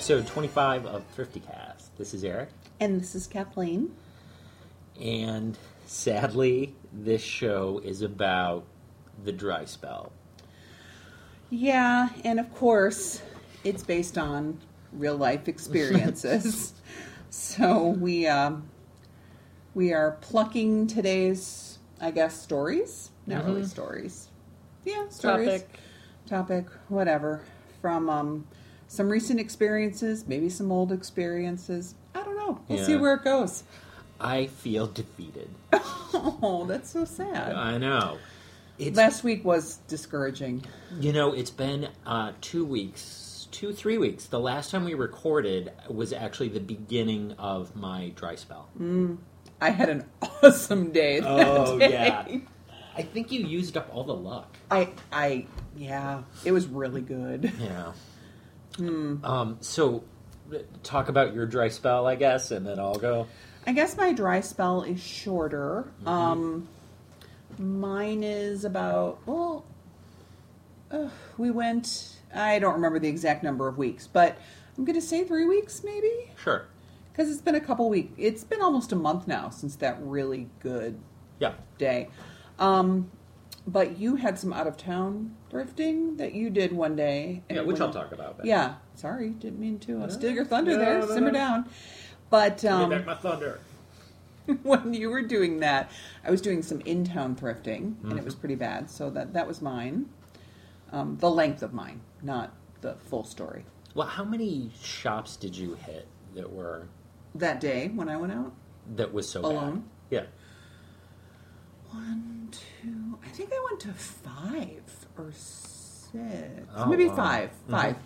Welcome episode 25 of Thriftycast. This is Eric, And this is Kathleen. and sadly, this show is about the dry spell. Yeah, and of course, it's based on real life experiences. so we um, we are plucking today's, I guess, stories. Not really stories. Yeah, stories. Topic. Topic, whatever. From um, some recent experiences, maybe some old experiences. I don't know. We'll see where it goes. I feel defeated. Oh, that's so sad. I know. It's Last week was discouraging. you know it's been uh, two weeks, two three weeks. The last time we recorded was actually the beginning of my dry spell. I had an awesome day. Oh, day. yeah. I think you used up all the luck. I, I, yeah, it was really good. Yeah. Hmm. Um. So, talk about your dry spell, I guess, and then I'll go. I guess my dry spell is shorter. Mm-hmm. Um, mine is about well, uh, we went. I don't remember the exact number of weeks, but I'm going to say three weeks, maybe, Sure. because it's been a couple weeks. It's been almost a month now since that really good Yeah. day. Um, but you had some out of town thrifting that you did one day. and Yeah, which I'll talk about. But Yeah, sorry, didn't mean to. I'll steal your thunder No, there. no, Simmer no. down. But Give me um, back my thunder. when you were doing that, I was doing some in-town thrifting, and it was Mm-hmm. pretty bad. So that that was mine. Um, the length of mine, not the full story. Well, how many shops did you hit that were That day when I went out, that was so Alone? bad? One, two. I think I went to five or six, Oh, maybe wow. five, Mhm. five.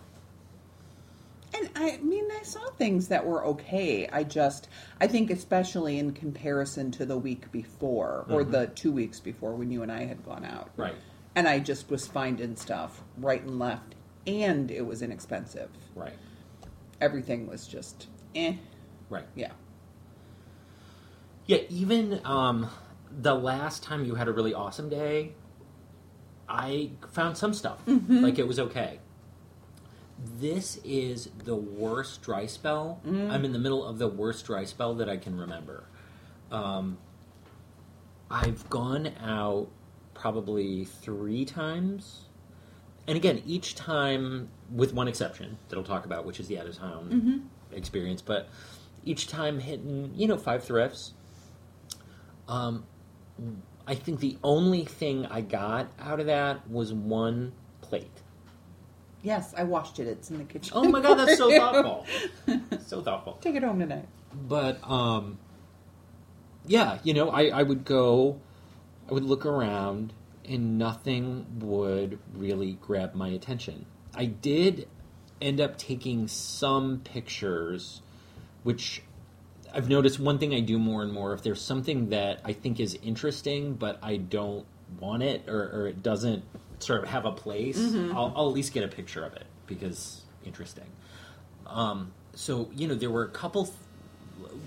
And I mean, I saw things that were okay. I just, I think, especially in comparison to the week before or the two weeks before when you and I had gone out. Mm-hmm. Right. And I just was finding stuff right and left, and it was inexpensive. Right. Everything was just, eh. Right. Yeah. Yeah. Even um, the last time you had a really awesome day, I found some stuff. Like it was okay. This is the worst dry spell. I'm in the middle of the worst dry spell that I can remember. Um, I've gone out probably three times. And again, each time, with one exception that I'll talk about, which is the out of town experience, but each time hitting, you know, five thrifts. Um, I think the only thing I got out of that was one plate. Yes, I washed it. It's in the kitchen. Oh my god, that's so thoughtful. so thoughtful. Take it home tonight. But um yeah, you know, I, I would go I would look around and nothing would really grab my attention. I did end up taking some pictures which I've noticed one thing I do more and more if there's something that I think is interesting but I don't want it or, or it doesn't sort of have a place, I'll, I'll at least get a picture of it because interesting. Um, so you know there were a couple,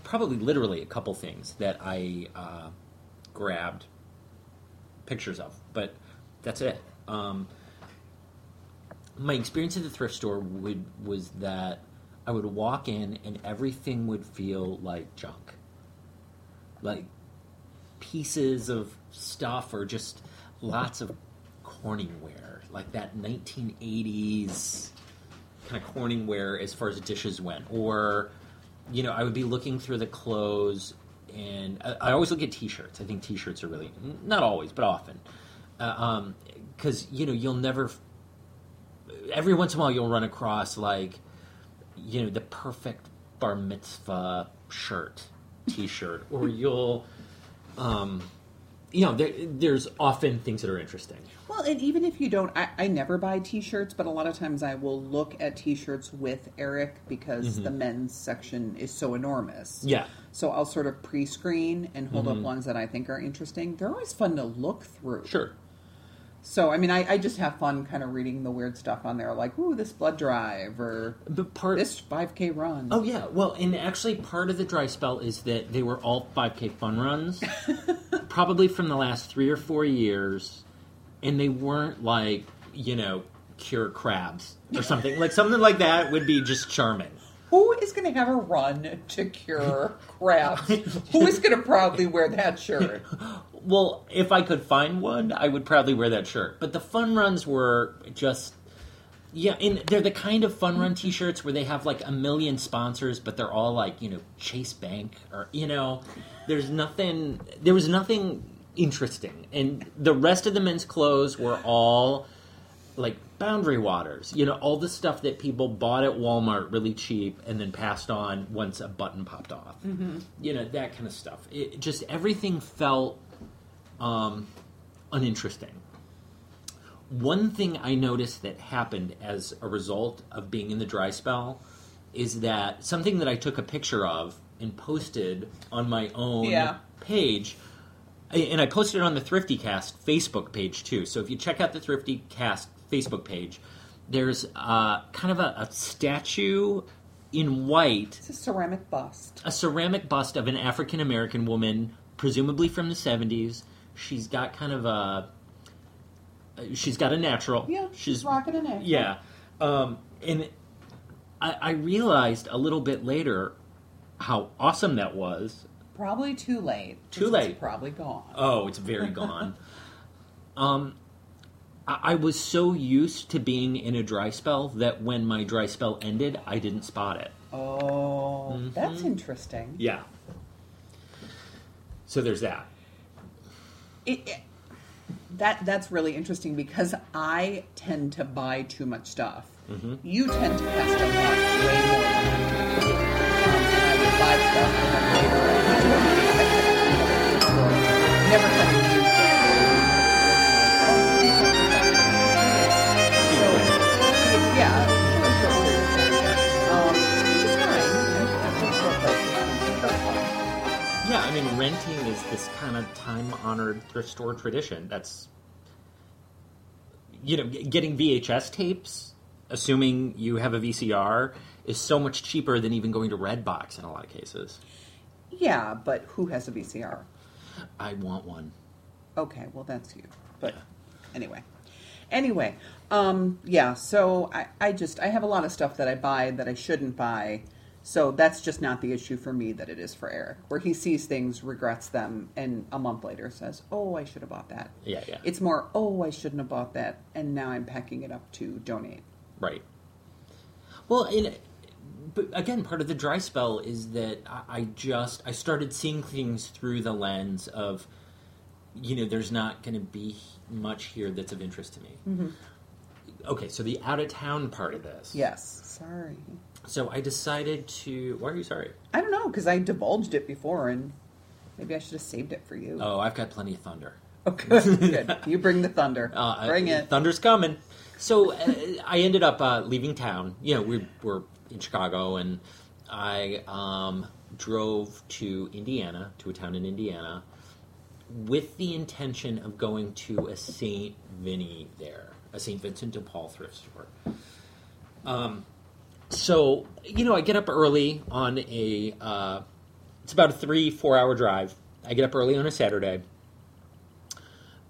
probably literally a couple things that I uh, grabbed pictures of, but that's it. Um, my experience at the thrift store would was that I would walk in and everything would feel like junk, like pieces of stuff or just lots of Corningware, like that 1980s kind of Corningware as far as dishes went, or you know, I would be looking through the clothes, and I, I always look at T-shirts. I think T-shirts are really not always, but often, uh, um, because you know you'll never. Every once in a while, you'll run across like, you know, the perfect bar mitzvah shirt, T-shirt, or you'll, um, you know, there, there's often things that are interesting. Well, and even if you don't, I, I never buy T-shirts, but a lot of times I will look at T-shirts with Eric because the men's section is so enormous. Yeah. So I'll sort of pre-screen and hold up ones that I think are interesting. They're always fun to look through. Sure. So I mean, I, I just have fun kind of reading the weird stuff on there, like ooh, this blood drive or But part this 5K run. Oh yeah, well, and actually, part of the dry spell is that they were all 5K fun runs, probably from the last three or four years, and they weren't like you know cure crabs or something. like something like that would be just charming. Who is going to have a run to cure crabs? Who is going to proudly wear that shirt? Well, if I could find one, I would proudly wear that shirt. But the fun runs were just yeah, and they're the kind of fun run T-shirts where they have like a million sponsors, but they're all like you know Chase Bank or you know, there's nothing. There was nothing interesting, and the rest of the men's clothes were all like Boundary Waters. You know, all the stuff that people bought at Walmart really cheap and then passed on once a button popped off. Mm-hmm. You know that kind of stuff. It just everything felt um, uninteresting. One thing I noticed that happened as a result of being in the dry spell is that something that I took a picture of and posted on my own Yeah. page, and I posted it on the Thrifty Cast Facebook page too. So if you check out the Thrifty Cast Facebook page, there's uh, kind of a, a statue in white It's a ceramic bust. a ceramic bust of an African American woman, presumably from the 70s. She's got kind of a. She's got a natural. Yeah, she's rocking an egg. Yeah. Um, and I, I realized a little bit later how awesome that was. Probably too late. Too late. It's probably gone. Oh, it's very gone. um, I, I was so used to being in a dry spell that when my dry spell ended, I didn't spot it. Oh, Mm-hmm. that's interesting. Yeah. So there's that. It, it- that that's really interesting because I tend to buy too much stuff. Mm-hmm. You tend to pass stuff up way more than I do. Um, and I would buy stuff mean, renting is this kind of time-honored thrift store tradition. That's, you know, getting VHS tapes, assuming you have a VCR, is so much cheaper than even going to Redbox in a lot of cases. Yeah, but who has a VCR? I want one. Okay, well that's you. But anyway. Anyway, um, yeah, so I, I just I have a lot of stuff that I buy that I shouldn't buy. So that's just not the issue for me that it is for Eric, where he sees things, regrets them, and a month later says, Oh, I should have bought that. Yeah, yeah. It's more, oh, I shouldn't have bought that, and now I'm packing it up to donate. Right. Well, but again, part of the dry spell is that I, I just I started seeing things through the lens of, you know, there's not going to be much here that's of interest to me. Mm-hmm. Okay, so the out of town part of this. Yes, sorry. So I decided to. Why are you sorry? I don't know, because I divulged it before, and maybe I should have saved it for you. Oh, I've got plenty of thunder. Okay, good. You bring the thunder. Uh, bring it. Thunder's coming. So uh, I ended up uh, leaving town. You know, we were in Chicago, and I um, drove to Indiana, to a town in Indiana, with the intention of going to a St. Vinny there, a St. Vincent de Paul thrift store. Um, so, you know, I get up early on a, uh, it's about a three, four hour drive. I get up early on a Saturday.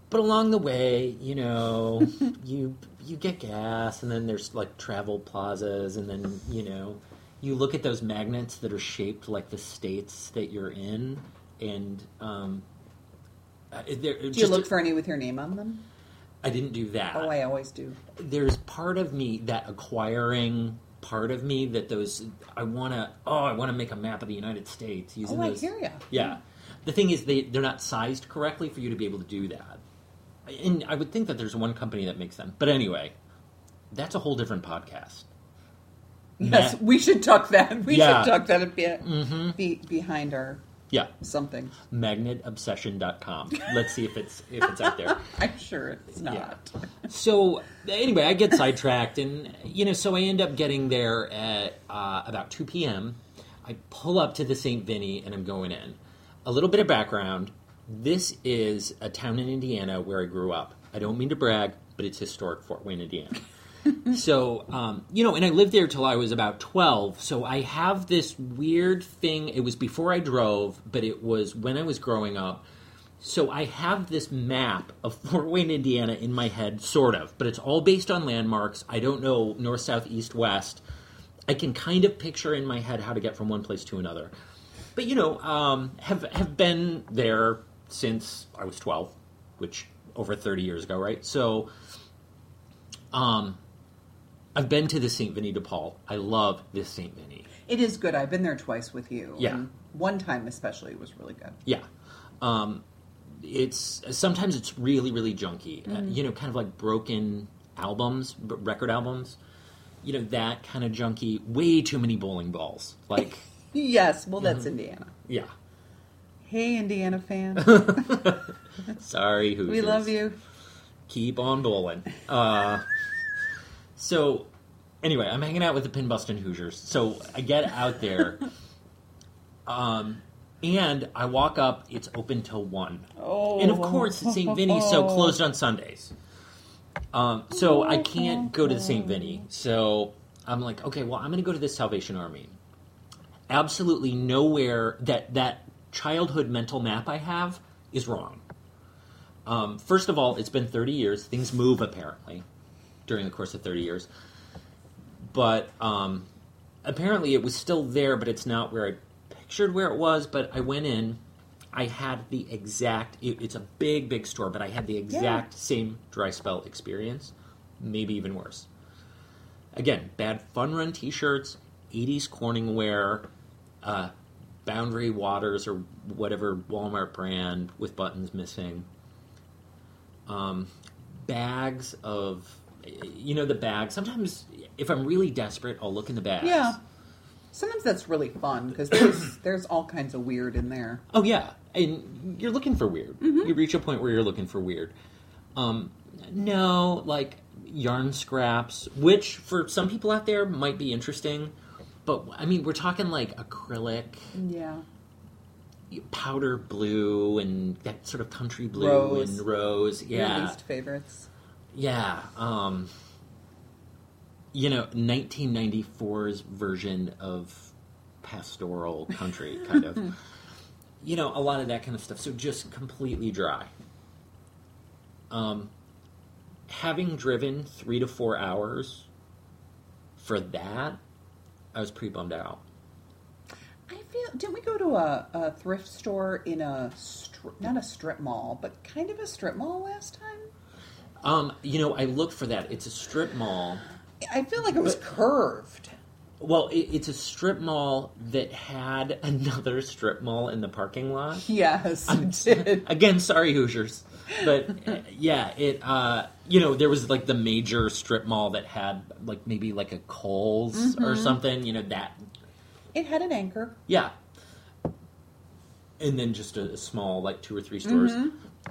But along the way, you know, you you get gas, and then there's like travel plazas, and then you know, you look at those magnets that are shaped like the states that you're in, and um, uh, there- Do you just- look for any with your name on them? I didn't do that. Oh, I always do. There's part of me that acquiring part of me that those I want to. Oh, I want to make a map of the United States using Oh, I those. hear ya. Yeah. The thing is, they they're not sized correctly for you to be able to do that. And I would think that there's one company that makes them. But anyway, that's a whole different podcast. Yes, Ma- we should tuck that. We Yeah. should tuck that a bit Mm-hmm. be, behind our Yeah, something. magnetobsession.com. Let's see if it's if it's out there. I'm sure it's not. Yeah. So anyway, I get sidetracked, and you know, so I end up getting there at uh, about two p.m. I pull up to the St. Vinny, and I'm going in. A little bit of background: this is a town in Indiana where I grew up. I don't mean to brag, but it's historic Fort Wayne, Indiana. so um, you know, and I lived there till I was about twelve. So I have this weird thing. It was before I drove, but it was when I was growing up So I have this map of Fort Wayne, Indiana in my head, sort of, but it's all based on landmarks. I don't know north, south, east, west. I can kind of picture in my head how to get from one place to another. But you know, um, have have been there since I was twelve, which over thirty years ago, right? So, um, I've been to the Saint Vinny de Paul. I love this Saint Vinny. It is good. I've been there twice with you. Yeah. one time especially was really good. Yeah. Um, it's sometimes it's really really junky. Uh, you know, kind of like broken albums, record albums. You know that kind of junky. Way too many bowling balls. Like, Yes, well, that's Mm-hmm. Indiana. yeah. Hey, Indiana fan, Sorry, Hoosiers. we love you. Keep on bowling. Uh, so, anyway, I'm hanging out with the Pin Bustin' Hoosiers. So I get out there, um, and I walk up. It's open till one. Oh, And of course, St. Vinny's so closed on Sundays. Um, so I can't go to the St. Vinny. So I'm like, okay, well, I'm going to go to the Salvation Army. Absolutely nowhere that that childhood mental map I have is wrong. Um, first of all, it's been 30 years. Things move apparently during the course of 30 years. But um, apparently it was still there, but it's not where I pictured where it was. But I went in. I had the exact. It, it's a big, big store, but I had the exact same dry spell experience, maybe even worse. Again, bad fun run T-shirts, '80s Corningware, uh, Boundary Waters or whatever Walmart brand with buttons missing. Um, bags of, you know, the bag. Sometimes, if I'm really desperate, I'll look in the bag. Yeah. Sometimes that's really fun because there's there's all kinds of weird in there. Oh yeah, and you're looking for weird. Mm-hmm. You reach a point where you're looking for weird. Um, no, like yarn scraps, which for some people out there might be interesting, but I mean, we're talking like acrylic, Yeah. powder blue, and that sort of country blue Rose. and rose. Your Yeah, least favorites. Yeah. Um, you know, 1994's version of pastoral country, kind of. you know, a lot of that kind of stuff. So just completely dry. Um, having driven three to four hours for that, I was pretty bummed out. I feel. Didn't we go to a, a thrift store in a stri- not a strip mall, but kind of a strip mall last time? Um, you know, I looked for that. It's a strip mall. I feel like it was curved. Well, it, it's a strip mall that had another strip mall in the parking lot. Yes, I'm- it did. Again, sorry, Hoosiers, but uh, yeah, it. Uh, you know, there was like the major strip mall that had like maybe like a Kohl's or something. You know that. It had an anchor. Yeah. And then just a, a small like two or three stores.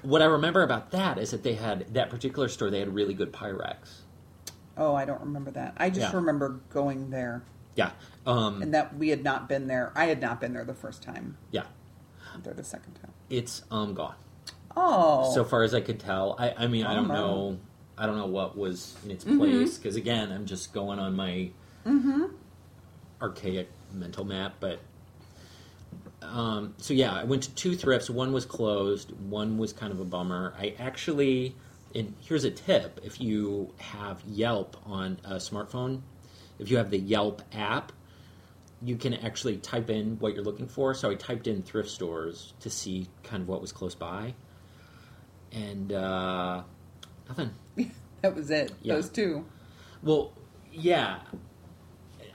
What I remember about that is that they had that particular store. They had really good Pyrex. Oh, I don't remember that. I just Yeah. remember going there Yeah. Um, and that we had not been there. I had not been there the first time. yeah. There the second time. It's um gone. Oh, so far as I could tell. I, I mean, I don't know. I don't know what was in its Mm-hmm. place because again, I'm just going on my archaic mental map. But um, so yeah, I went to two thrifts. One was closed. One was kind of a bummer. I actually, and here's a tip: if you have Yelp on a smartphone, if you have the Yelp app. You can actually type in what you're looking for. So I typed in thrift stores to see kind of what was close by and uh, nothing. that was it. Yeah. Those two. Well, yeah,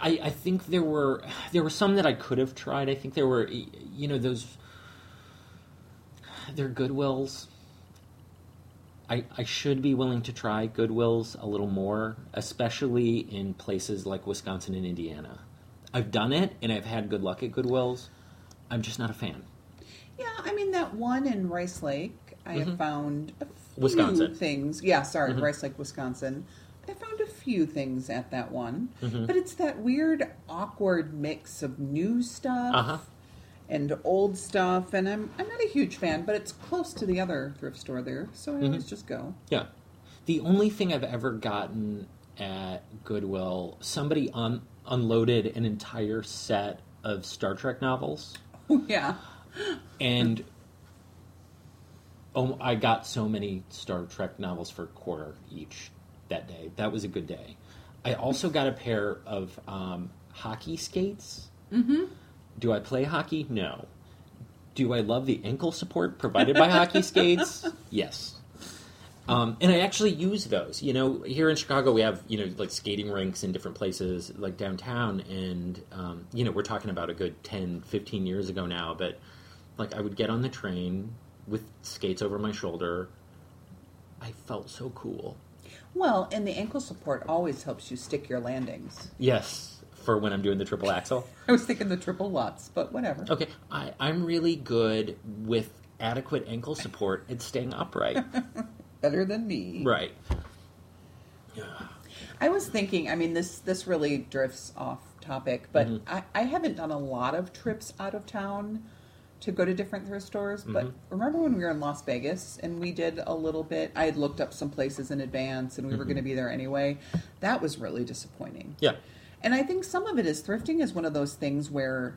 I, I think there were there were some that I could have tried. I think there were you know those they're Goodwills. I I should be willing to try Goodwills a little more, especially in places like Wisconsin and Indiana. I've done it and I've had good luck at Goodwills. I'm just not a fan. Yeah, I mean that one in Rice Lake. I have Mhm. found a few Wisconsin. things. Yeah, sorry, Mhm. Rice Lake, Wisconsin. I found a few things at that one, Mhm. but it's that weird, awkward mix of new stuff Uh huh. and old stuff. And I'm I'm not a huge fan, but it's close to the other thrift store there, so I Mhm. always just go. Yeah. The only thing I've ever gotten at Goodwill, somebody un- unloaded an entire set of Star Trek novels, Oh yeah, and Oh, I got so many Star Trek novels for a quarter each that day. That was a good day. I also got a pair of um, hockey skates. Mm-hmm. Do I play hockey? No. Do I love the ankle support provided by hockey skates? Yes. Um, and I actually use those. You know, here in Chicago, we have you know like skating rinks in different places, like downtown, and um, you know we're talking about a good 10, 15 years ago now. But like I would get on the train with skates over my shoulder. I felt so cool. Well, and the ankle support always helps you stick your landings. Yes, for when I'm doing the triple axel. I was thinking the triple Lutz, but whatever. Okay, I, I'm really good with adequate ankle support and staying upright. Better than me. right. I was thinking, I mean, this this really drifts off topic, but Mhm. I, I haven't done a lot of trips out of town to go to different thrift stores. But Mhm. remember when we were in Las Vegas and we did a little bit? I had looked up some places in advance and we were Mhm. going to be there anyway. That was really disappointing. Yeah. And I think some of it is thrifting is one of those things where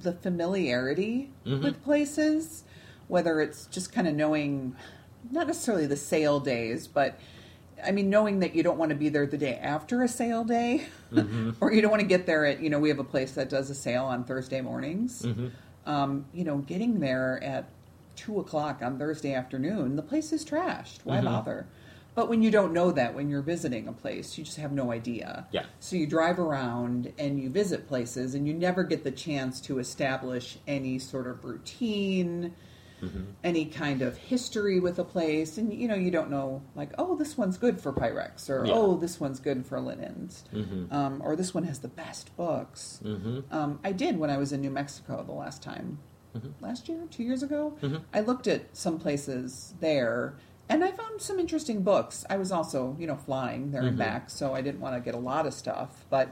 the familiarity Mhm. with places, whether it's just kind of knowing, not necessarily the sale days, but I mean, knowing that you don't want to be there the day after a sale day, Mhm. or you don't want to get there at, you know, we have a place that does a sale on Thursday mornings. Um, you know, getting there at two o'clock on Thursday afternoon, the place is trashed. Why Mhm. bother? But when you don't know that when you're visiting a place, you just have no idea. Yeah. So you drive around and you visit places and you never get the chance to establish any sort of routine, hmm any kind of history with a place. And you know, you don't know like, oh, this one's good for Pyrex or Yeah. oh, this one's good for linens. hmm Um, or this one has the best books. hmm Um, I did when I was in New Mexico the last time. Mhm. Last year, two years ago, Mhm. I looked at some places there, and I found some interesting books. I was also, you know, flying there and Mhm. back, so I didn't want to get a lot of stuff, but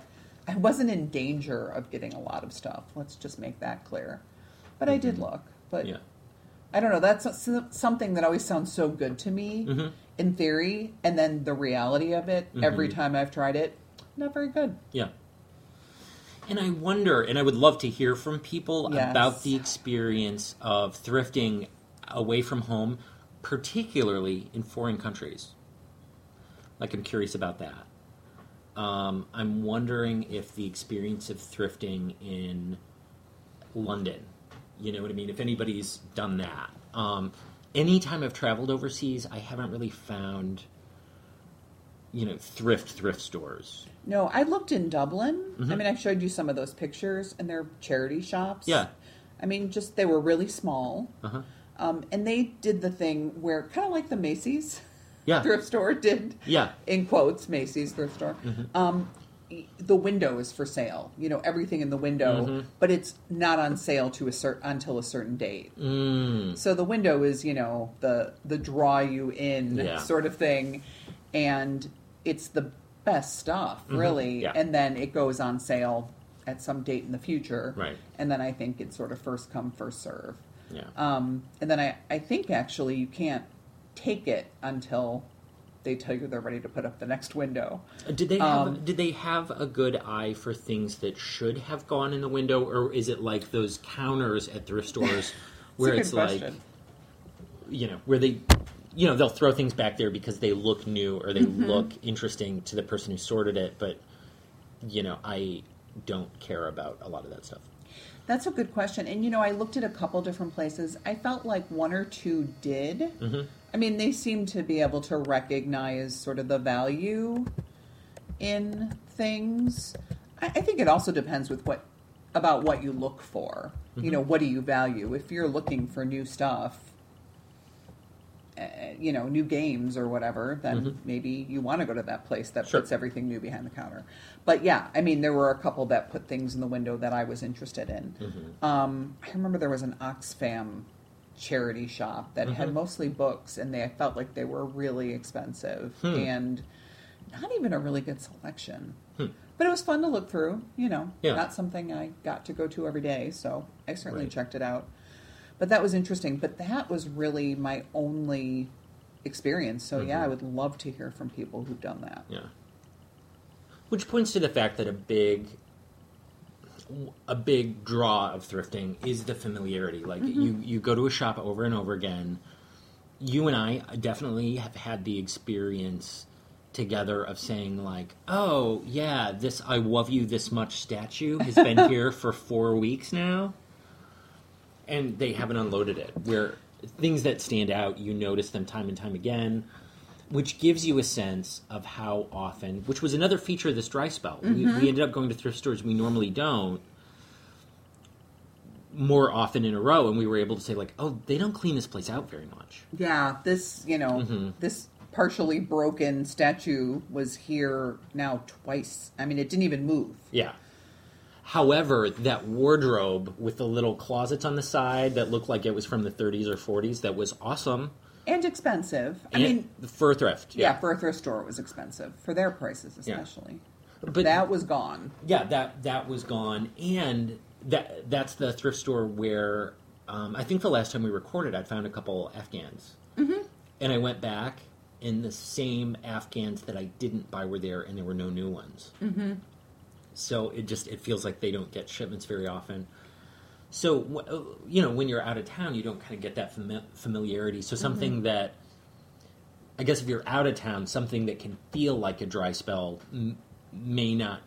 I wasn't in danger of getting a lot of stuff. Let's just make that clear. But I did look. But Yeah. I don't know. That's something that always sounds so good to me Mhm. in theory, and then the reality of it every Mhm. time I've tried it, not very good. Yeah. And I wonder, and I would love to hear from people Yes. about the experience of thrifting away from home, particularly in foreign countries. Like, I'm curious about that. Um, I'm wondering if the experience of thrifting in London, you know what I mean? If anybody's done that. Um, anytime I've traveled overseas, I haven't really found, you know, thrift thrift stores. No, I looked in Dublin. I Mhm. mean, I showed you some of those pictures, and they're charity shops. Yeah. I mean, just they were really small, Uh-huh. um, and they did the thing where kind of like the Macy's Yeah. thrift store did, Yeah. in quotes, Macy's thrift store. Mhm. Um, the window is for sale. You know, everything in the window, Mhm. but it's not on sale to a cer- until a certain date. Mm. So the window is, you know, the the draw you in Yeah. sort of thing, and it's the best stuff, Mhm. really. Yeah. And then it goes on sale at some date in the future, Right. And then I think it's sort of first come first serve. Yeah. Um, and then I I think actually you can't take it until they tell you they're ready to put up the next window. Did they have um, did they have a good eye for things that should have gone in the window, or is it like those counters at thrift stores where it's like you know where they you know they'll throw things back there because they look new or they Mm-hmm. look interesting to the person who sorted it, but you know I don't care about a lot of that stuff. That's a good question. And you know, I looked at a couple different places. I felt like one or two did. hmm I mean, they seem to be able to recognize sort of the value in things. I, I think it also depends with what about what you look for. You know, what do you value? If you're looking for new stuff, you know, new games or whatever, then Mhm. maybe you want to go to that place that Sure. puts everything new behind the counter. But yeah, I mean, there were a couple that put things in the window that I was interested in. hmm Um, I remember there was an Oxfam charity shop that had Mhm. mostly books, and they I felt like they were really expensive Hmm. and not even a really good selection. Hmm. But it was fun to look through. You know, Yeah. not something I got to go to every day, so I certainly Right. checked it out. But that was interesting. But that was really my only experience. So yeah, Mhm. I would love to hear from people who've done that. Yeah. Which points to the fact that a big a big draw of thrifting is the familiarity. Like Mm-hmm. you you go to a shop over and over again you and I definitely have had the experience together of saying like, "Oh yeah, this I love you this much statue has been here for four weeks now," and they haven't unloaded it. Where things that stand out, you notice them time and time again, which gives you a sense of how often. Which was another feature of this dry spell. We, we ended up going to thrift stores we normally don't more often in a row, and we were able to say like, "Oh, they don't clean this place out very much." Yeah, this, you know, Mm-hmm. this partially broken statue was here now twice. I mean, it didn't even move. Yeah. However, that wardrobe with the little closets on the side that looked like it was from the 30s or 40s, that was awesome. And expensive. I And mean, for thrift, yeah. yeah. for a thrift store, it was expensive. For their prices, Yeah. especially. But that was gone. yeah, that that was gone, and that that's the thrift store where um, I think the last time we recorded, I found a couple Afghans, mm-hmm. and I went back, and the same Afghans that I didn't buy were there, and there were no new ones. Mm-hmm. So it just it feels like they don't get shipments very often. So uh, you know, when you're out of town, you don't kind of get that fami- familiarity. So something mm-hmm. that I guess if you're out of town, something that can feel like a dry spell m- may not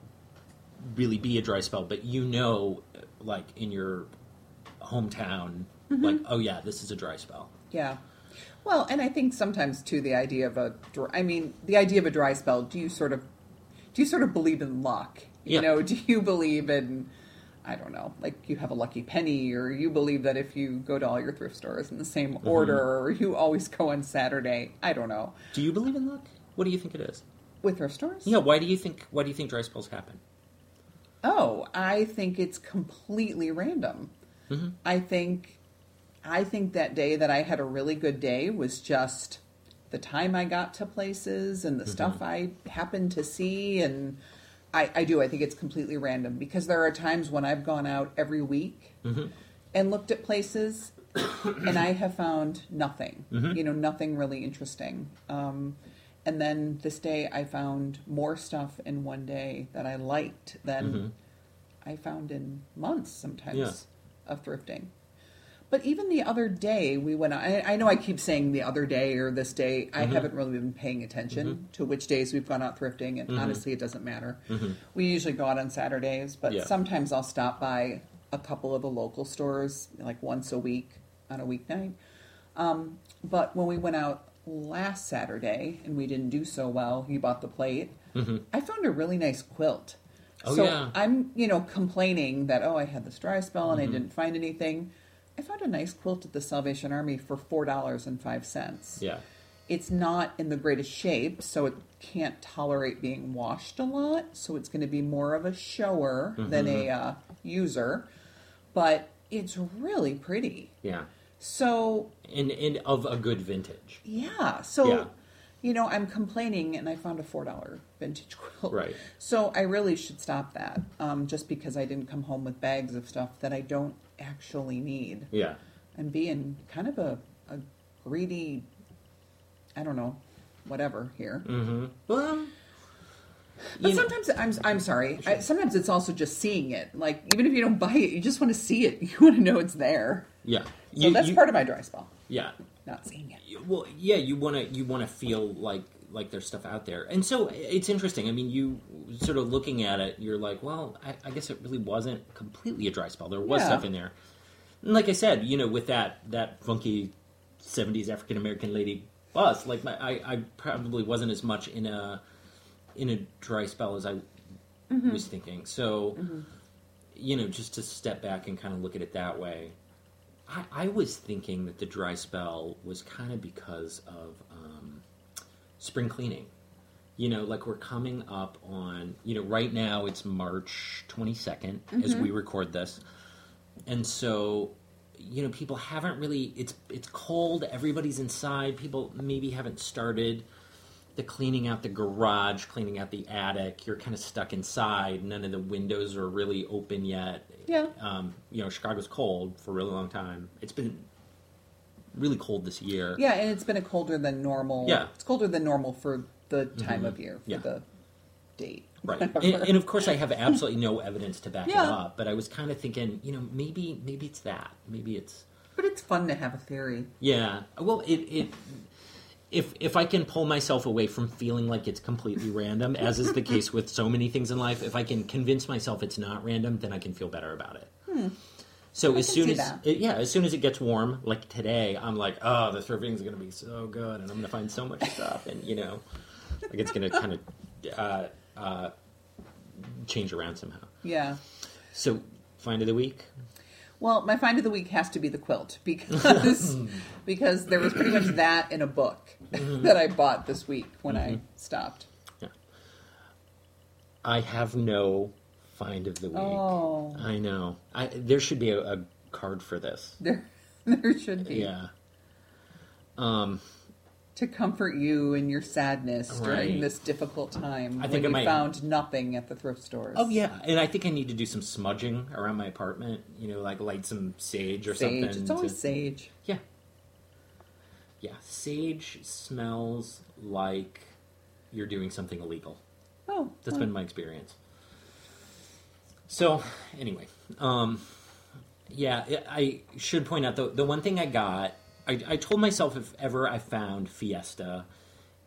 really be a dry spell, but you know, uh, like in your hometown, mm-hmm. like, oh yeah, this is a dry spell. Yeah. Well, and I think sometimes too the idea of a dry, I mean, the idea of a dry spell, do you sort of do you sort of believe in luck? You Yeah. know, do you believe in I don't know, like you have a lucky penny or you believe that if you go to all your thrift stores in the same Mm-hmm. order or you always go on Saturday, I don't know. Do you believe in luck? What do you think it is? With thrift stores? Yeah. Why do you think? Why do you think dry spells happen? Oh, I think it's completely random. Mm-hmm. I think I think that day that I had a really good day was just the time I got to places and the stuff I happened to see and I, I do. I think it's completely random because there are times when I've gone out every week mm-hmm. and looked at places and I have found nothing. Mm-hmm. You know, nothing really interesting. Um, and then this day I found more stuff in one day that I liked than mm-hmm. I found in months sometimes Yeah. of thrifting. But even the other day, we went. I, I know I keep saying the other day or this day. I Mm-hmm. haven't really been paying attention to which days we've gone out thrifting, and honestly, it doesn't matter. We usually go out on Saturdays, but Mm-hmm. Yeah. sometimes I'll stop by a couple of the local stores, like once a week on a weeknight. Um, but when we went out last Saturday and we didn't do so well, you bought the plate. I found a really nice quilt. Mm-hmm. Oh, so yeah. I'm, you know, complaining that oh, I had this dry spell and Mm-hmm. I didn't find anything. I found a nice quilt at the Salvation Army for four dollars and five cents. Yeah. It's not in the greatest shape, so it can't tolerate being washed a lot. So it's going to be more of a shower than a Mm-hmm. uh, user, but it's really pretty. Yeah. So And and of a good vintage. yeah, so Yeah. You know, I'm complaining, and I found a four dollar vintage quilt. Right. So I really should stop that, um, just because I didn't come home with bags of stuff that I don't actually need. Yeah. I'm being kind of a, a greedy, I don't know, whatever here. Mm-hmm. Well. But you know- sometimes I'm I'm sorry. I, sometimes it's also just seeing it. Like even if you don't buy it, you just want to see it. You want to know it's there. yeah. So that's part of my dry spell. Yeah. Not seeing it. Well yeah you want to you want to feel like like there's stuff out there. And so it's interesting. I mean you sort of looking at it you're like well i, I guess it really wasn't completely a dry spell. There was Yeah. stuff in there. And like i said you know with that that funky 70s african american lady bus like my, I, I probably wasn't as much in a in a dry spell as i mm-hmm. was thinking. So mm-hmm. you know just to step back and kind of look at it that way I, I was thinking that the dry spell was kind of because of um, spring cleaning. You know, like we're coming up on, you know, right now it's March 22nd as we record this. And so, you know, people haven't really it's it's cold, everybody's inside, people maybe haven't started the cleaning out the garage, cleaning out the attic. You're kind of stuck inside. None of the windows are really open yet. Yeah. Um, you know, Chicago's cold for a really long time. It's been really cold this year. Yeah, and it's been a colder than normal. Yeah. it's colder than normal for the time of year for Yeah. the date. Right. And, and of course, I have absolutely no evidence to back it up. But I was kind of thinking, you know, maybe maybe it's that. Maybe it's But it's fun to have a theory. Yeah. Well, it it if if I can pull myself away from feeling like it's completely random, as is the case with so many things in life, if I can convince myself it's not random, then I can feel better about it. So as soon as it, yeah, as soon as it gets warm, like today, I'm like, oh, the surfing is going to be so good, and I'm going to find so much stuff, and you know, like it's going to kind of uh, uh, change around somehow. Yeah. So find of the week. Well, my find of the week has to be the quilt because because there was pretty much that in a book that I bought this week when I stopped. Yeah. I have no find of the week. Oh. I know. I there should be a, a card for this. There, there should be Yeah. Um, to comfort you in your sadness during this difficult time I when think I you might- found nothing at the thrift stores. oh yeah, and I think I need to do some smudging around my apartment. You know, like light some sage or sage. something. It's always to- sage. Yeah. Yeah, sage smells like you're doing something illegal. Oh, That's well, been my experience. So, anyway, um, yeah, I I should point out the the one thing I got. I, I told myself if ever I found Fiesta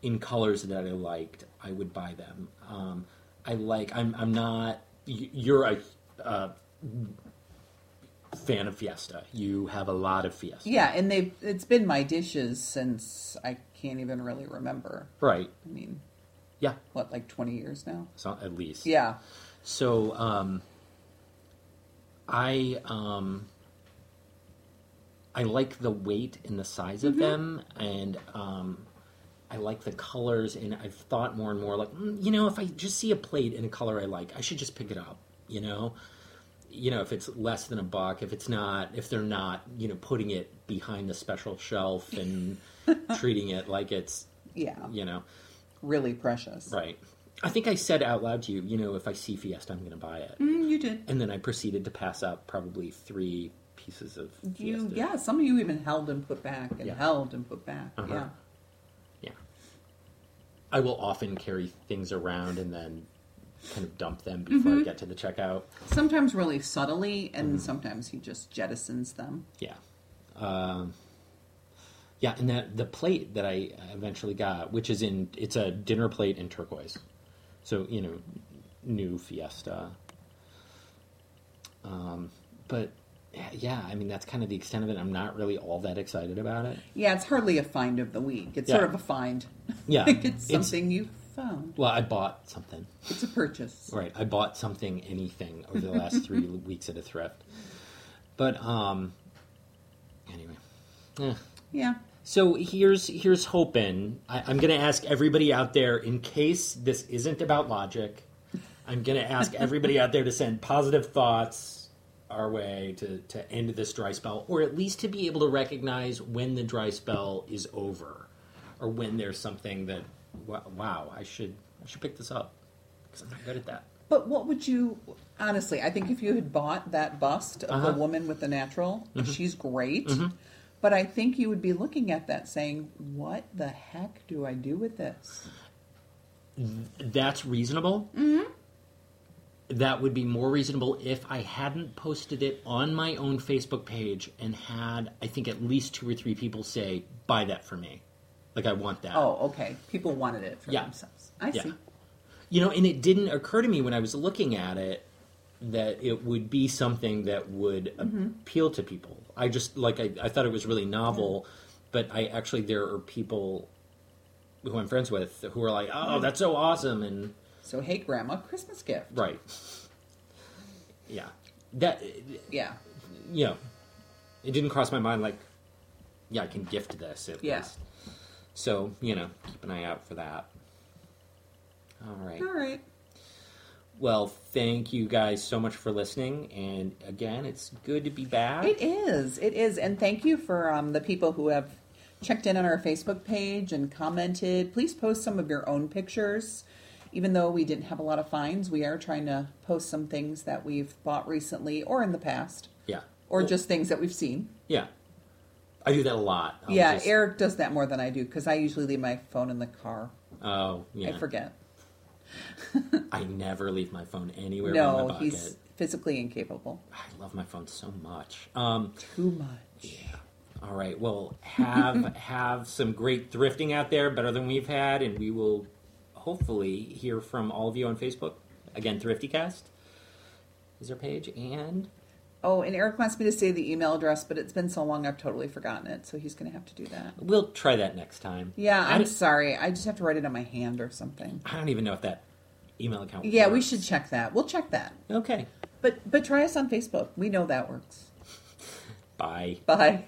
in colors that I liked, I would buy them. Um, I like. I'm. I'm not. You're a. Uh, fan of Fiesta. You have a lot of Fiesta. yeah, and they've it's been my dishes since I can't even really remember. Right. I mean, Yeah. what like twenty years now? So at least. Yeah. So um, I um, I like the weight and the size of them, and um, I like the colors. And I've thought more and more like, mm, you know, if I just see a plate in a color I like, I should just pick it up. You know, you know, if it's less than a buck, if it's not, if they're not, you know, putting it behind the special shelf and treating it like it's, Yeah. you know, Really precious. right. I think I said out loud to you, you know, if I see Fiesta, I'm going to buy it. Mm, you did. And then I proceeded to pass out probably three pieces of You yeah, some of you even held and put back and Yeah. held and put back. Uh-huh. Yeah. Yeah. I will often carry things around and then kind of dump them before Mm-hmm. I get to the checkout. Sometimes really subtly and Mm-hmm. sometimes he just jettisons them. Yeah. Um, yeah, and that the plate that I eventually got, which is in, it's a dinner plate in turquoise. So, you know, new Fiesta. Um, but yeah, I mean, that's kind of the extent of it. I'm not really all that excited about it. Yeah, it's hardly a find of the week. It's Yeah. sort of a find. Yeah. it's It's- something you found. Well, I bought something. It's a purchase. Right. I bought something, anything, over the last three weeks at a thrift. But um, anyway, Eh. Yeah. so here's here's hoping. I, I'm going to ask everybody out there, in case this isn't about logic, I'm going to ask everybody out there to send positive thoughts our way to to end this dry spell, or at least to be able to recognize when the dry spell is over, or when there's something that wow, I should I should pick this up because I'm not good at that. But what would you honestly? I think if you had bought that bust of Uh-huh. the woman with the natural, Mm-hmm. she's great. But I think you would be looking at that saying, "What the heck do I do with this?" That's reasonable. Mm-hmm. That would be more reasonable if I hadn't posted it on my own Facebook page and had, I think, at least two or three people say, "Buy that for me." Like I want that. Oh, okay. People wanted it for Yeah. themselves. I Yeah. see. You know, and it didn't occur to me when I was looking at it that it would be something that would mm-hmm. appeal to people. I just like I, I thought it was really novel, but I actually there are people who I'm friends with who are like, "Oh, that's so awesome!" and So, hey, Grandma, Christmas gift. Right. Yeah. That Yeah. you know, it didn't cross my mind like, yeah, I can gift this at Yeah. least. So you know, keep an eye out for that. All right. All right. Well, thank you guys so much for listening, and again, it's good to be back. It is. It is. And thank you for um, the people who have checked in on our Facebook page and commented. Please post some of your own pictures. Even though we didn't have a lot of finds, we are trying to post some things that we've bought recently or in the past, Yeah. or Well, just things that we've seen. yeah. I do that a lot. I'll yeah, just- Eric does that more than I do because I usually leave my phone in the car. Oh, yeah. I forget. I never leave my phone anywhere No, he's physically incapable. I love my phone so much. Um, Too much. yeah. All right. Well, have have some great thrifting out there, better than we've had, and we will hopefully hear from all of you on Facebook. Again, ThriftyCast is our page, and Oh, and Eric wants me to say the email address, but it's been so long I've totally forgotten it, so he's going to have to do that. we'll try that next time. Yeah, I I'm sorry. I just have to write it on my hand or something. I don't even know if that email account. Yeah, we should check that. We'll check that. Okay. But but try us on Facebook. We know that works. Bye. Bye.